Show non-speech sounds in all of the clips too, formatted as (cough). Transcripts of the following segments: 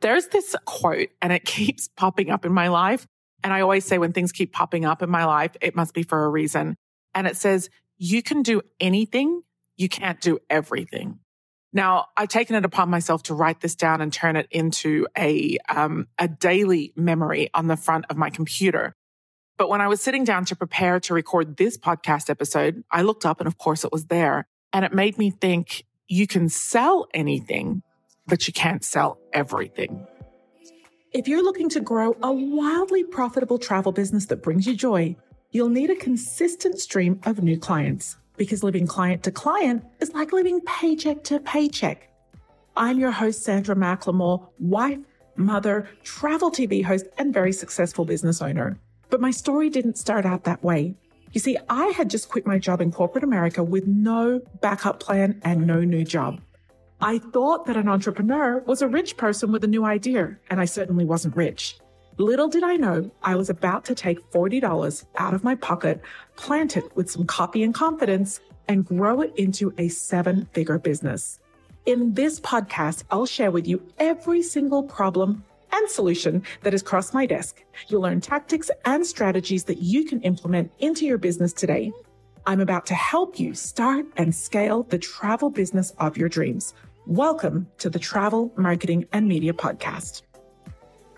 There's this quote and it (laughs) keeps popping up in my life. And I always say when things keep popping up in my life, it must be for a reason. And it says, you can do anything. You can't do everything. Now, I've taken it upon myself to write this down and turn it into a, um, a daily memory on the front of my computer. But when I was sitting down to prepare to record this podcast episode, I looked up and of course it was there and it made me think you can sell anything, but you can't sell everything. If you're looking to grow a wildly profitable travel business that brings you joy, you'll need a consistent stream of new clients because living client to client is like living paycheck to paycheck. I'm your host, Sandra McLemore, wife, mother, travel TV host, and very successful business owner. But my story didn't start out that way. You see, I had just quit my job in corporate America with no backup plan and no new job. I thought that an entrepreneur was a rich person with a new idea, and I certainly wasn't rich. Little did I know I was about to take $40 out of my pocket, plant it with some copy and confidence, and grow it into a seven figure business. In this podcast, I'll share with you every single problem and solution that has crossed my desk. You'll learn tactics and strategies that you can implement into your business today. I'm about to help you start and scale the travel business of your dreams. Welcome to the Travel Marketing and Media Podcast.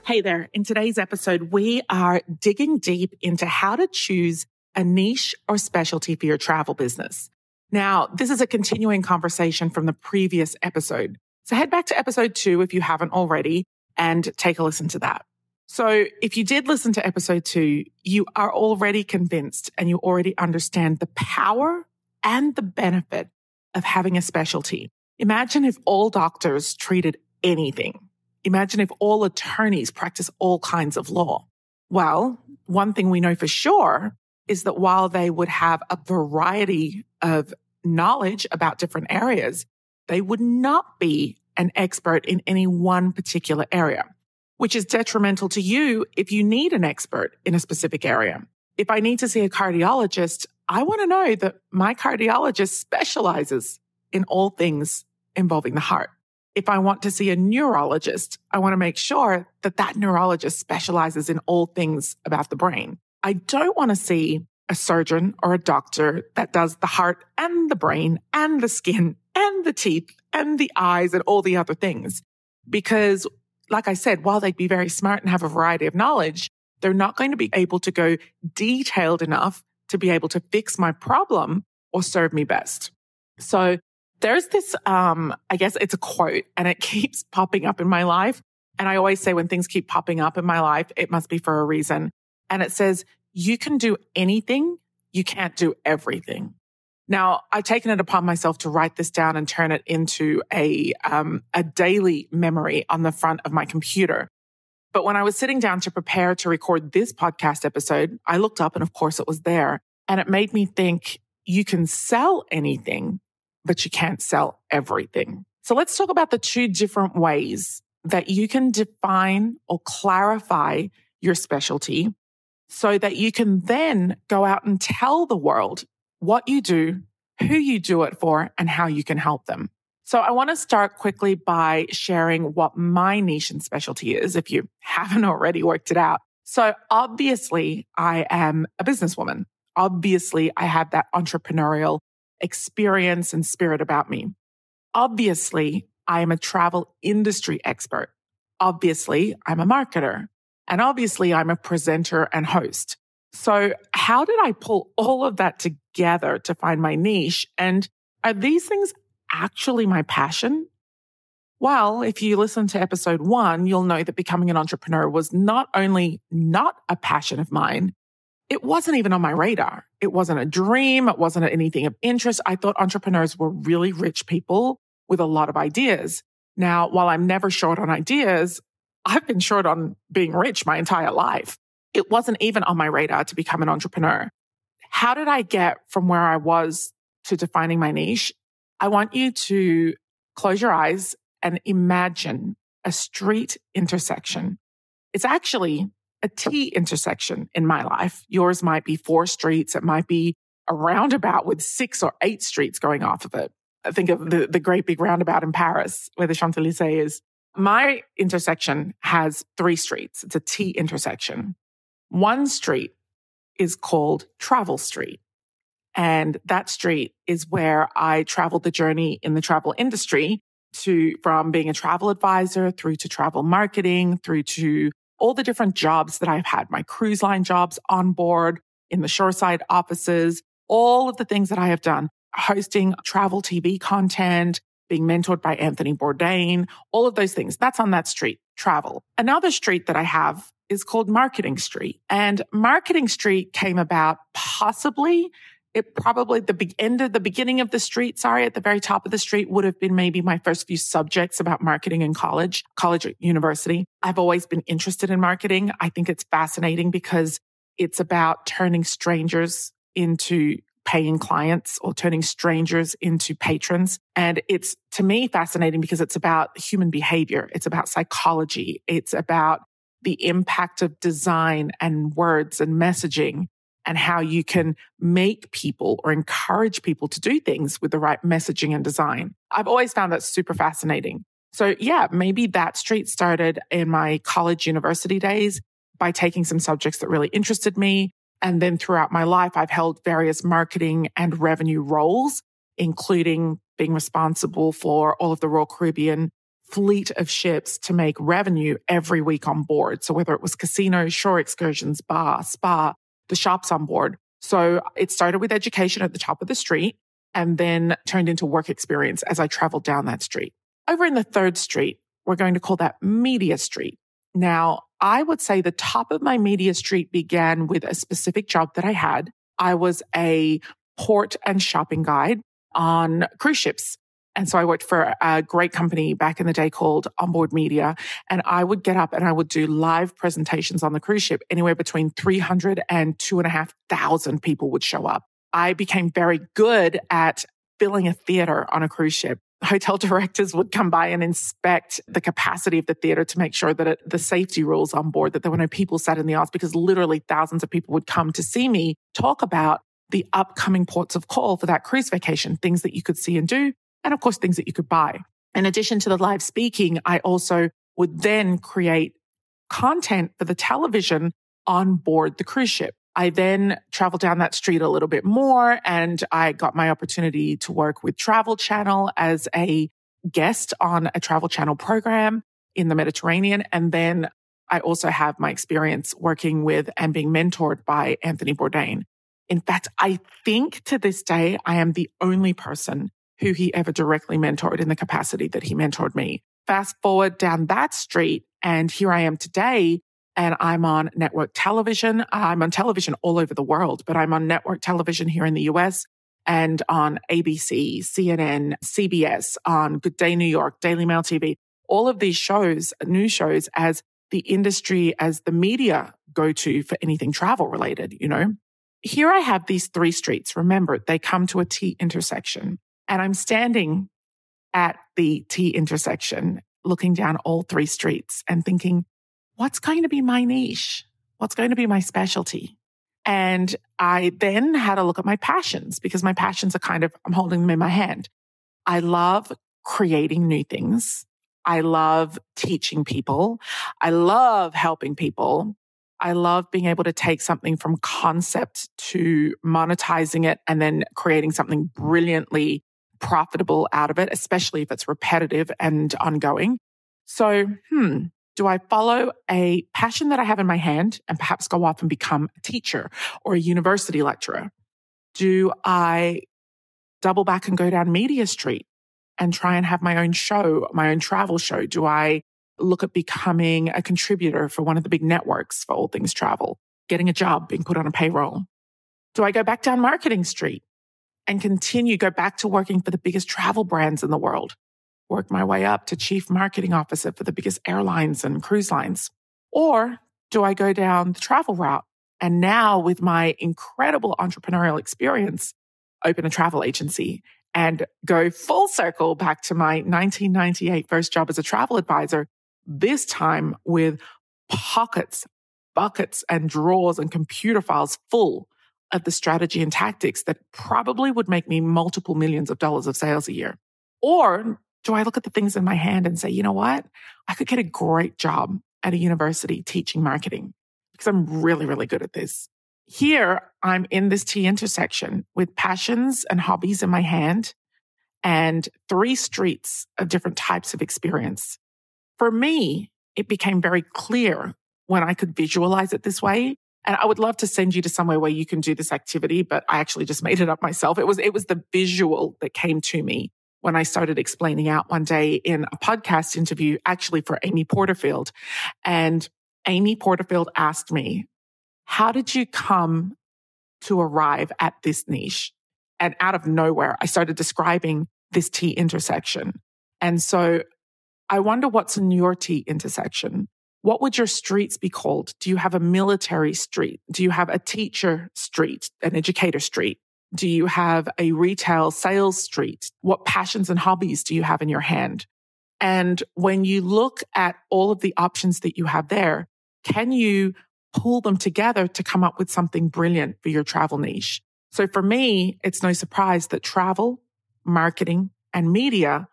Hey there. In today's episode, we are digging deep into how to choose a niche or specialty for your travel business. Now, this is a continuing conversation from the previous episode. So head back to episode two if you haven't already and take a listen to that. So if you did listen to episode two, you are already convinced and you already understand the power and the benefit of having a specialty. Imagine if all doctors treated anything Imagine if all attorneys practice all kinds of law. Well, one thing we know for sure is that while they would have a variety of knowledge about different areas, they would not be an expert in any one particular area, which is detrimental to you if you need an expert in a specific area. If I need to see a cardiologist, I want to know that my cardiologist specializes in all things involving the heart if I want to see a neurologist, I want to make sure that that neurologist specializes in all things about the brain. I don't want to see a surgeon or a doctor that does the heart and the brain and the skin and the teeth and the eyes and all the other things. Because like I said, while they'd be very smart and have a variety of knowledge, they're not going to be able to go detailed enough to be able to fix my problem or serve me best. So there's this, um, I guess it's a quote and it (laughs) keeps popping up in my life. And I always say when things keep popping up in my life, it must be for a reason. And it says, you can do anything. You can't do everything. Now, I've taken it upon myself to write this down and turn it into a, um, a daily memory on the front of my computer. But when I was sitting down to prepare to record this podcast episode, I looked up and of course it was there and it made me think you can sell anything but you can't sell everything. So let's talk about the two different ways that you can define or clarify your specialty so that you can then go out and tell the world what you do, who you do it for, and how you can help them. So I want to start quickly by sharing what my niche and specialty is if you (laughs) haven't already worked it out. So obviously I am a businesswoman. Obviously I have that entrepreneurial experience and spirit about me. Obviously, I am a travel industry expert. Obviously, I'm a marketer. And obviously, I'm a presenter and host. So how did I pull all of that together to find my niche? And are these things actually my passion? Well, if you listen to episode one, you'll know that becoming an entrepreneur was not only not a passion of mine, it wasn't even on my radar. It wasn't a dream. It wasn't anything of interest. I thought entrepreneurs were really rich people with a lot of ideas. Now, while I'm never short on ideas, I've been short on being rich my entire life. It wasn't even on my radar to become an entrepreneur. How did I get from where I was to defining my niche? I want you to close your eyes and imagine a street intersection. It's actually a T intersection in my life. Yours might be four streets. It might be a roundabout with six or eight streets going off of it. I think of the, the great big roundabout in Paris where the Champs-Élysées is. My intersection has three streets. It's a T intersection. One street is called Travel Street. And that street is where I traveled the journey in the travel industry to from being a travel advisor through to travel marketing, through to all the different jobs that I've had, my cruise line jobs on board in the shoreside offices, all of the things that I have done, hosting travel TV content, being mentored by Anthony Bourdain, all of those things. That's on that street, travel. Another street that I have is called Marketing Street. And Marketing Street came about possibly it probably the end of the beginning of the street, sorry, at the very top of the street would have been maybe my first few subjects about marketing in college, college university. I've always been interested in marketing. I think it's fascinating because it's about turning strangers into paying clients or turning strangers into patrons. And it's to me fascinating because it's about human behavior. It's about psychology. It's about the impact of design and words and messaging and how you can make people or encourage people to do things with the right messaging and design. I've always found that super fascinating. So yeah, maybe that street started in my college university days by taking some subjects that really interested me. And then throughout my life, I've held various marketing and revenue roles, including being responsible for all of the Royal Caribbean fleet of ships to make revenue every week on board. So whether it was casinos, shore excursions, bar, spa, the shops on board. So it started with education at the top of the street and then turned into work experience as I traveled down that street. Over in the third street, we're going to call that Media Street. Now, I would say the top of my Media Street began with a specific job that I had. I was a port and shopping guide on cruise ships. And so I worked for a great company back in the day called Onboard Media. And I would get up and I would do live presentations on the cruise ship. Anywhere between 300 and two and a half thousand people would show up. I became very good at filling a theater on a cruise ship. Hotel (laughs) directors would come by and inspect the capacity of the theater to make sure that it, the safety rules on board, that there were no people sat in the aisles because literally thousands of people would come to see me talk about the upcoming ports of call for that cruise vacation, things that you could see and do, and of course, things that you could buy. In addition to the live speaking, I also would then create content for the television on board the cruise ship. I then traveled down that street a little bit more and I got my opportunity to work with Travel Channel as a guest on a Travel Channel program in the Mediterranean. And then I also have my experience working with and being mentored by Anthony Bourdain. In fact, I think to this day, I am the only person who he ever directly mentored in the capacity that he mentored me. Fast forward down that street and here I am today and I'm on network television. I'm on television all over the world, but I'm on network television here in the US and on ABC, CNN, CBS, on Good Day New York, Daily Mail TV, all of these shows, new shows as the industry, as the media go to for anything travel related, you know. Here I have these three streets. Remember, they come to a T intersection. And I'm standing at the T intersection, looking down all three streets and thinking, what's going to be my niche? What's going to be my specialty? And I then had a look at my passions because my passions are kind of, I'm holding them in my hand. I love creating new things. I love teaching people. I love helping people. I love being able to take something from concept to monetizing it and then creating something brilliantly profitable out of it, especially if it's repetitive and ongoing. So, hmm, do I follow a passion that I have in my hand and perhaps go off and become a teacher or a university lecturer? Do I double back and go down Media Street and try and have my own show, my own travel show? Do I look at becoming a contributor for one of the big networks for all things travel, getting a job, being put on a payroll? Do I go back down Marketing Street and continue, go back to working for the biggest travel brands in the world, work my way up to chief marketing officer for the biggest airlines and cruise lines? Or do I go down the travel route and now with my incredible entrepreneurial experience, open a travel agency and go full circle back to my 1998 first job as a travel advisor, this time with pockets, buckets and drawers and computer files full of the strategy and tactics that probably would make me multiple millions of dollars of sales a year? Or do I look at the things in my hand and say, you know what? I could get a great job at a university teaching marketing because I'm really, really good at this. Here, I'm in this T intersection with passions and hobbies in my hand and three streets of different types of experience. For me, it became very clear when I could visualize it this way. And I would love to send you to somewhere where you can do this activity, but I actually just made it up myself. It was, it was the visual that came to me when I started explaining out one day in a podcast interview, actually for Amy Porterfield. And Amy Porterfield asked me, how did you come to arrive at this niche? And out of nowhere, I started describing this T intersection. And so I wonder what's in your T intersection. What would your streets be called? Do you have a military street? Do you have a teacher street, an educator street? Do you have a retail sales street? What passions and hobbies do you have in your hand? And when you look at all of the options that you have there, can you pull them together to come up with something brilliant for your travel niche? So for me, it's no surprise that travel, marketing and media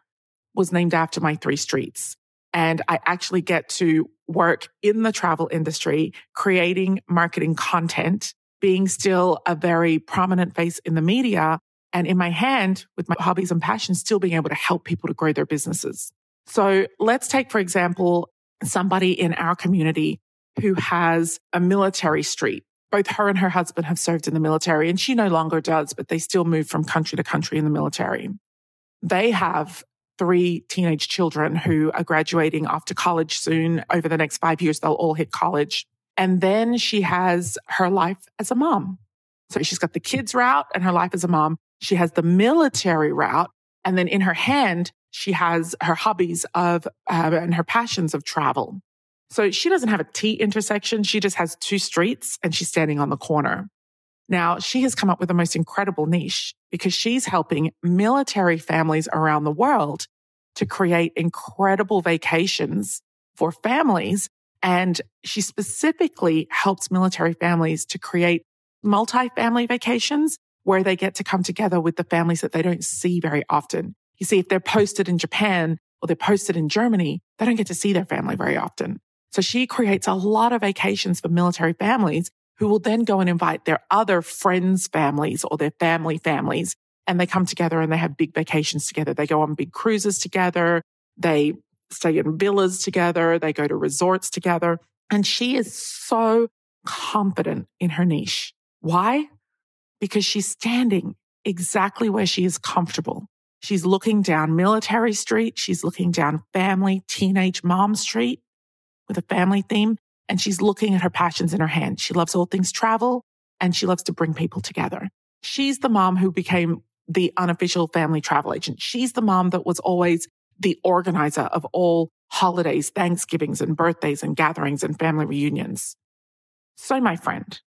was named after my three streets. And I actually get to work in the travel industry, creating marketing content being still a very prominent face in the media and in my hand with my hobbies and passions, still being able to help people to grow their businesses. So let's take, for example, somebody in our community who has a military street. Both her and her husband have served in the military and she no longer does, but they still move from country to country in the military. They have three teenage children who are graduating after college soon. Over the next five years, they'll all hit college. And then she has her life as a mom. So she's got the kids route and her life as a mom. She has the military route. And then in her hand, she has her hobbies of uh, and her passions of travel. So she doesn't have a T intersection. She just has two streets and she's standing on the corner. Now she has come up with the most incredible niche because she's helping military families around the world to create incredible vacations for families and she specifically helps military families to create multi-family vacations where they get to come together with the families that they don't see very often. You see, if they're posted in Japan or they're posted in Germany, they don't get to see their family very often. So she creates a lot of vacations for military families who will then go and invite their other friends' families or their family families. And they come together and they have big vacations together. They go on big cruises together. They stay in villas together. They go to resorts together. And she is so confident in her niche. Why? Because she's standing exactly where she is comfortable. She's looking down Military Street. She's looking down Family Teenage Mom Street with a family theme. And she's looking at her passions in her hand. She loves all things travel and she loves to bring people together. She's the mom who became the unofficial family travel agent. She's the mom that was always the organizer of all holidays, Thanksgivings and birthdays and gatherings and family reunions. So, my friend,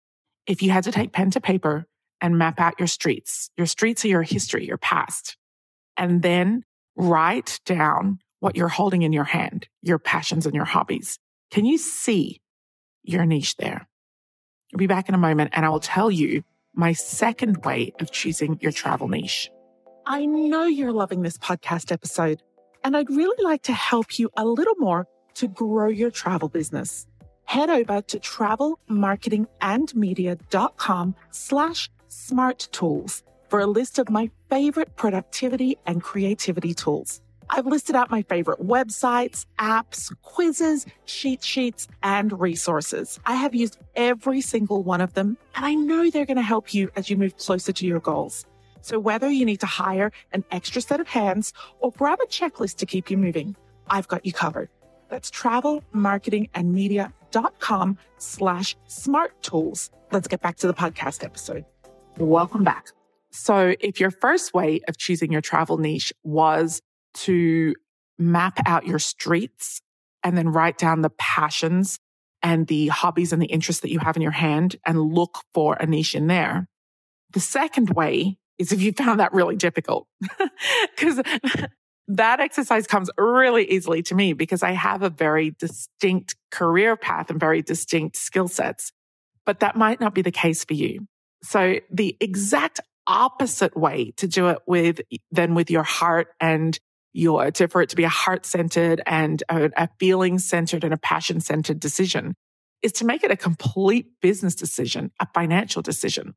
if you had to take pen to paper and map out your streets, your streets are your history, your past, and then write down what you're holding in your hand, your passions and your hobbies. Can you see your niche there? I'll be back in a moment and I will tell you my second way of choosing your travel niche. I know you're loving this podcast episode and I'd really like to help you a little more to grow your travel business. Head over to travelmarketingandmedia.com slash smart tools for a list of my favorite productivity and creativity tools. I've listed out my favorite websites, apps, quizzes, cheat sheets, and resources. I have used every single one of them, and I know they're going to help you as you move closer to your goals. So whether you need to hire an extra set of hands or grab a checklist to keep you moving, I've got you covered. That's travel, marketing, and slash smart tools. Let's get back to the podcast episode. Welcome back. So if your first way of choosing your travel niche was to map out your streets and then write down the passions and the hobbies and the interests that you have in your hand and look for a niche in there. The second way is if you found that really difficult. (laughs) Because that exercise comes really easily to me because I have a very distinct career path and very distinct skill sets. But that might not be the case for you. So the exact opposite way to do it with than with your heart and your, to, for it to be a heart centered and a, a feeling centered and a passion centered decision is to make it a complete business decision, a financial decision.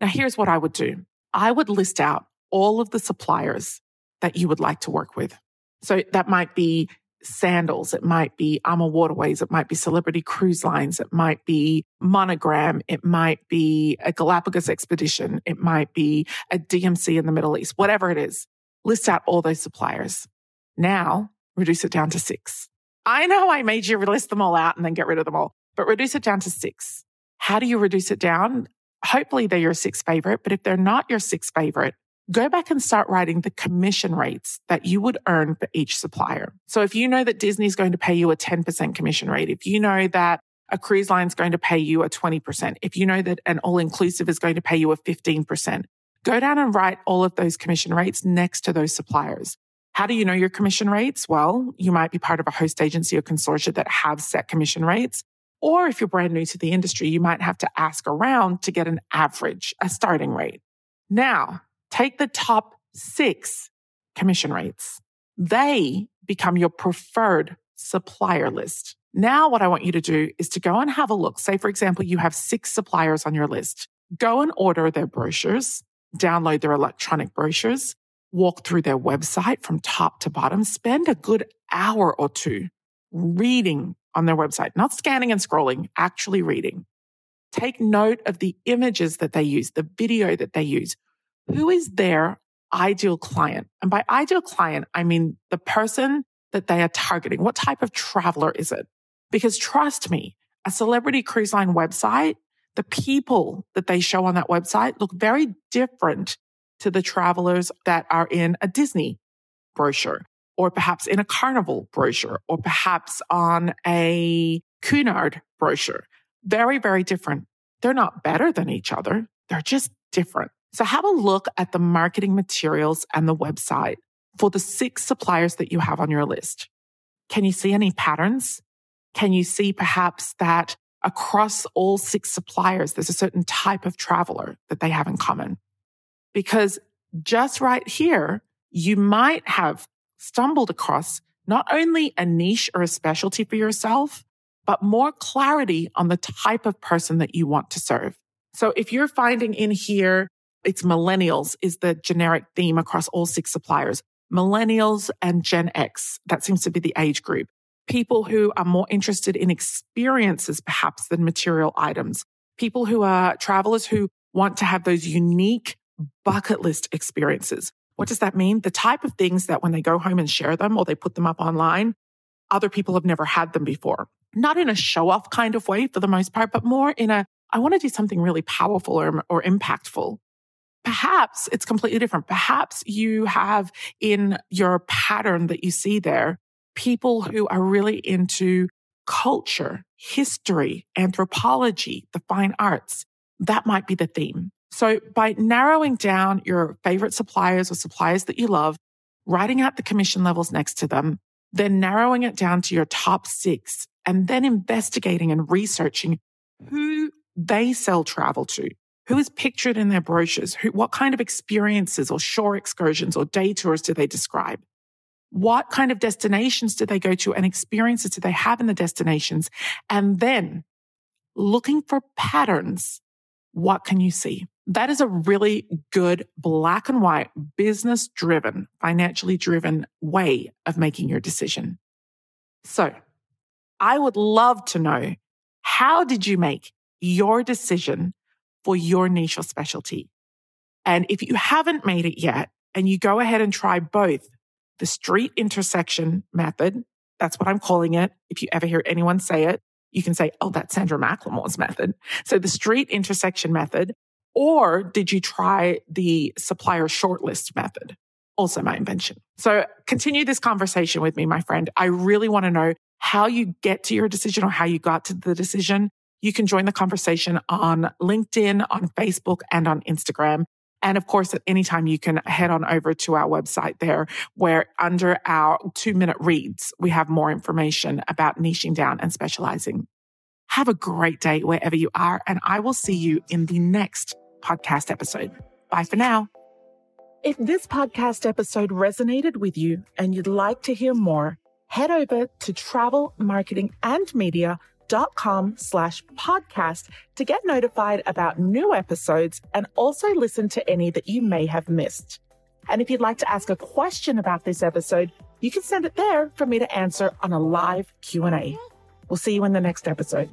Now, here's what I would do. I would list out all of the suppliers that you would like to work with. So that might be sandals. It might be um, AMA Waterways. It might be Celebrity Cruise Lines. It might be Monogram. It might be a Galapagos expedition. It might be a DMC in the Middle East, whatever it is. List out all those suppliers. Now reduce it down to six. I know I made you list them all out and then get rid of them all, but reduce it down to six. How do you reduce it down? Hopefully they're your six favorite, but if they're not your six favorite, go back and start writing the commission rates that you would earn for each supplier. So if you know that Disney's going to pay you a 10% commission rate, if you know that a cruise line is going to pay you a 20%, if you know that an all inclusive is going to pay you a 15%, go down and write all of those commission rates next to those suppliers. How do you know your commission rates? Well, you might be part of a host agency or consortia that have set commission rates. Or if you're brand new to the industry, you might have to ask around to get an average, a starting rate. Now, Take the top six commission rates. They become your preferred supplier list. Now, what I want you to do is to go and have a look. Say, for example, you have six suppliers on your list. Go and order their brochures, download their electronic brochures, walk through their website from top to bottom, spend a good hour or two reading on their website, not scanning and scrolling, actually reading. Take note of the images that they use, the video that they use who is their ideal client? And by ideal client, I mean the person that they are targeting. What type of traveler is it? Because trust me, a celebrity cruise line website, the people that they show on that website look very different to the travelers that are in a Disney brochure or perhaps in a carnival brochure or perhaps on a Cunard brochure. Very, very different. They're not better than each other. They're just different. So have a look at the marketing materials and the website for the six suppliers that you have on your list. Can you see any patterns? Can you see perhaps that across all six suppliers, there's a certain type of traveler that they have in common? Because just right here, you might have stumbled across not only a niche or a specialty for yourself, but more clarity on the type of person that you want to serve. So if you're finding in here it's millennials is the generic theme across all six suppliers. Millennials and Gen X. That seems to be the age group. People who are more interested in experiences perhaps than material items. People who are travelers who want to have those unique bucket list experiences. What does that mean? The type of things that when they go home and share them or they put them up online, other people have never had them before. Not in a show off kind of way for the most part, but more in a, I want to do something really powerful or, or impactful. Perhaps it's completely different. Perhaps you have in your pattern that you see there people who are really into culture, history, anthropology, the fine arts. That might be the theme. So by narrowing down your favorite suppliers or suppliers that you love, writing out the commission levels next to them, then narrowing it down to your top six and then investigating and researching who they sell travel to. Who is pictured in their brochures? Who, what kind of experiences or shore excursions or day tours do they describe? What kind of destinations do they go to and experiences do they have in the destinations? And then looking for patterns. What can you see? That is a really good black and white, business driven, financially driven way of making your decision. So I would love to know how did you make your decision for your niche or specialty. And if you haven't made it yet and you go ahead and try both the street intersection method, that's what I'm calling it. If you ever hear anyone say it, you can say, oh, that's Sandra McLemore's method. So the street intersection method, or did you try the supplier shortlist method? Also my invention. So continue this conversation with me, my friend. I really want to know how you get to your decision or how you got to the decision you can join the conversation on LinkedIn, on Facebook, and on Instagram. And of course, at any time, you can head on over to our website there, where under our two minute reads, we have more information about niching down and specializing. Have a great day wherever you are, and I will see you in the next podcast episode. Bye for now. If this podcast episode resonated with you and you'd like to hear more, head over to travelmarketingandmedia.com slash podcast to get notified about new episodes and also listen to any that you may have missed. And if you'd like to ask a question about this episode, you can send it there for me to answer on a live Q&A. We'll see you in the next episode.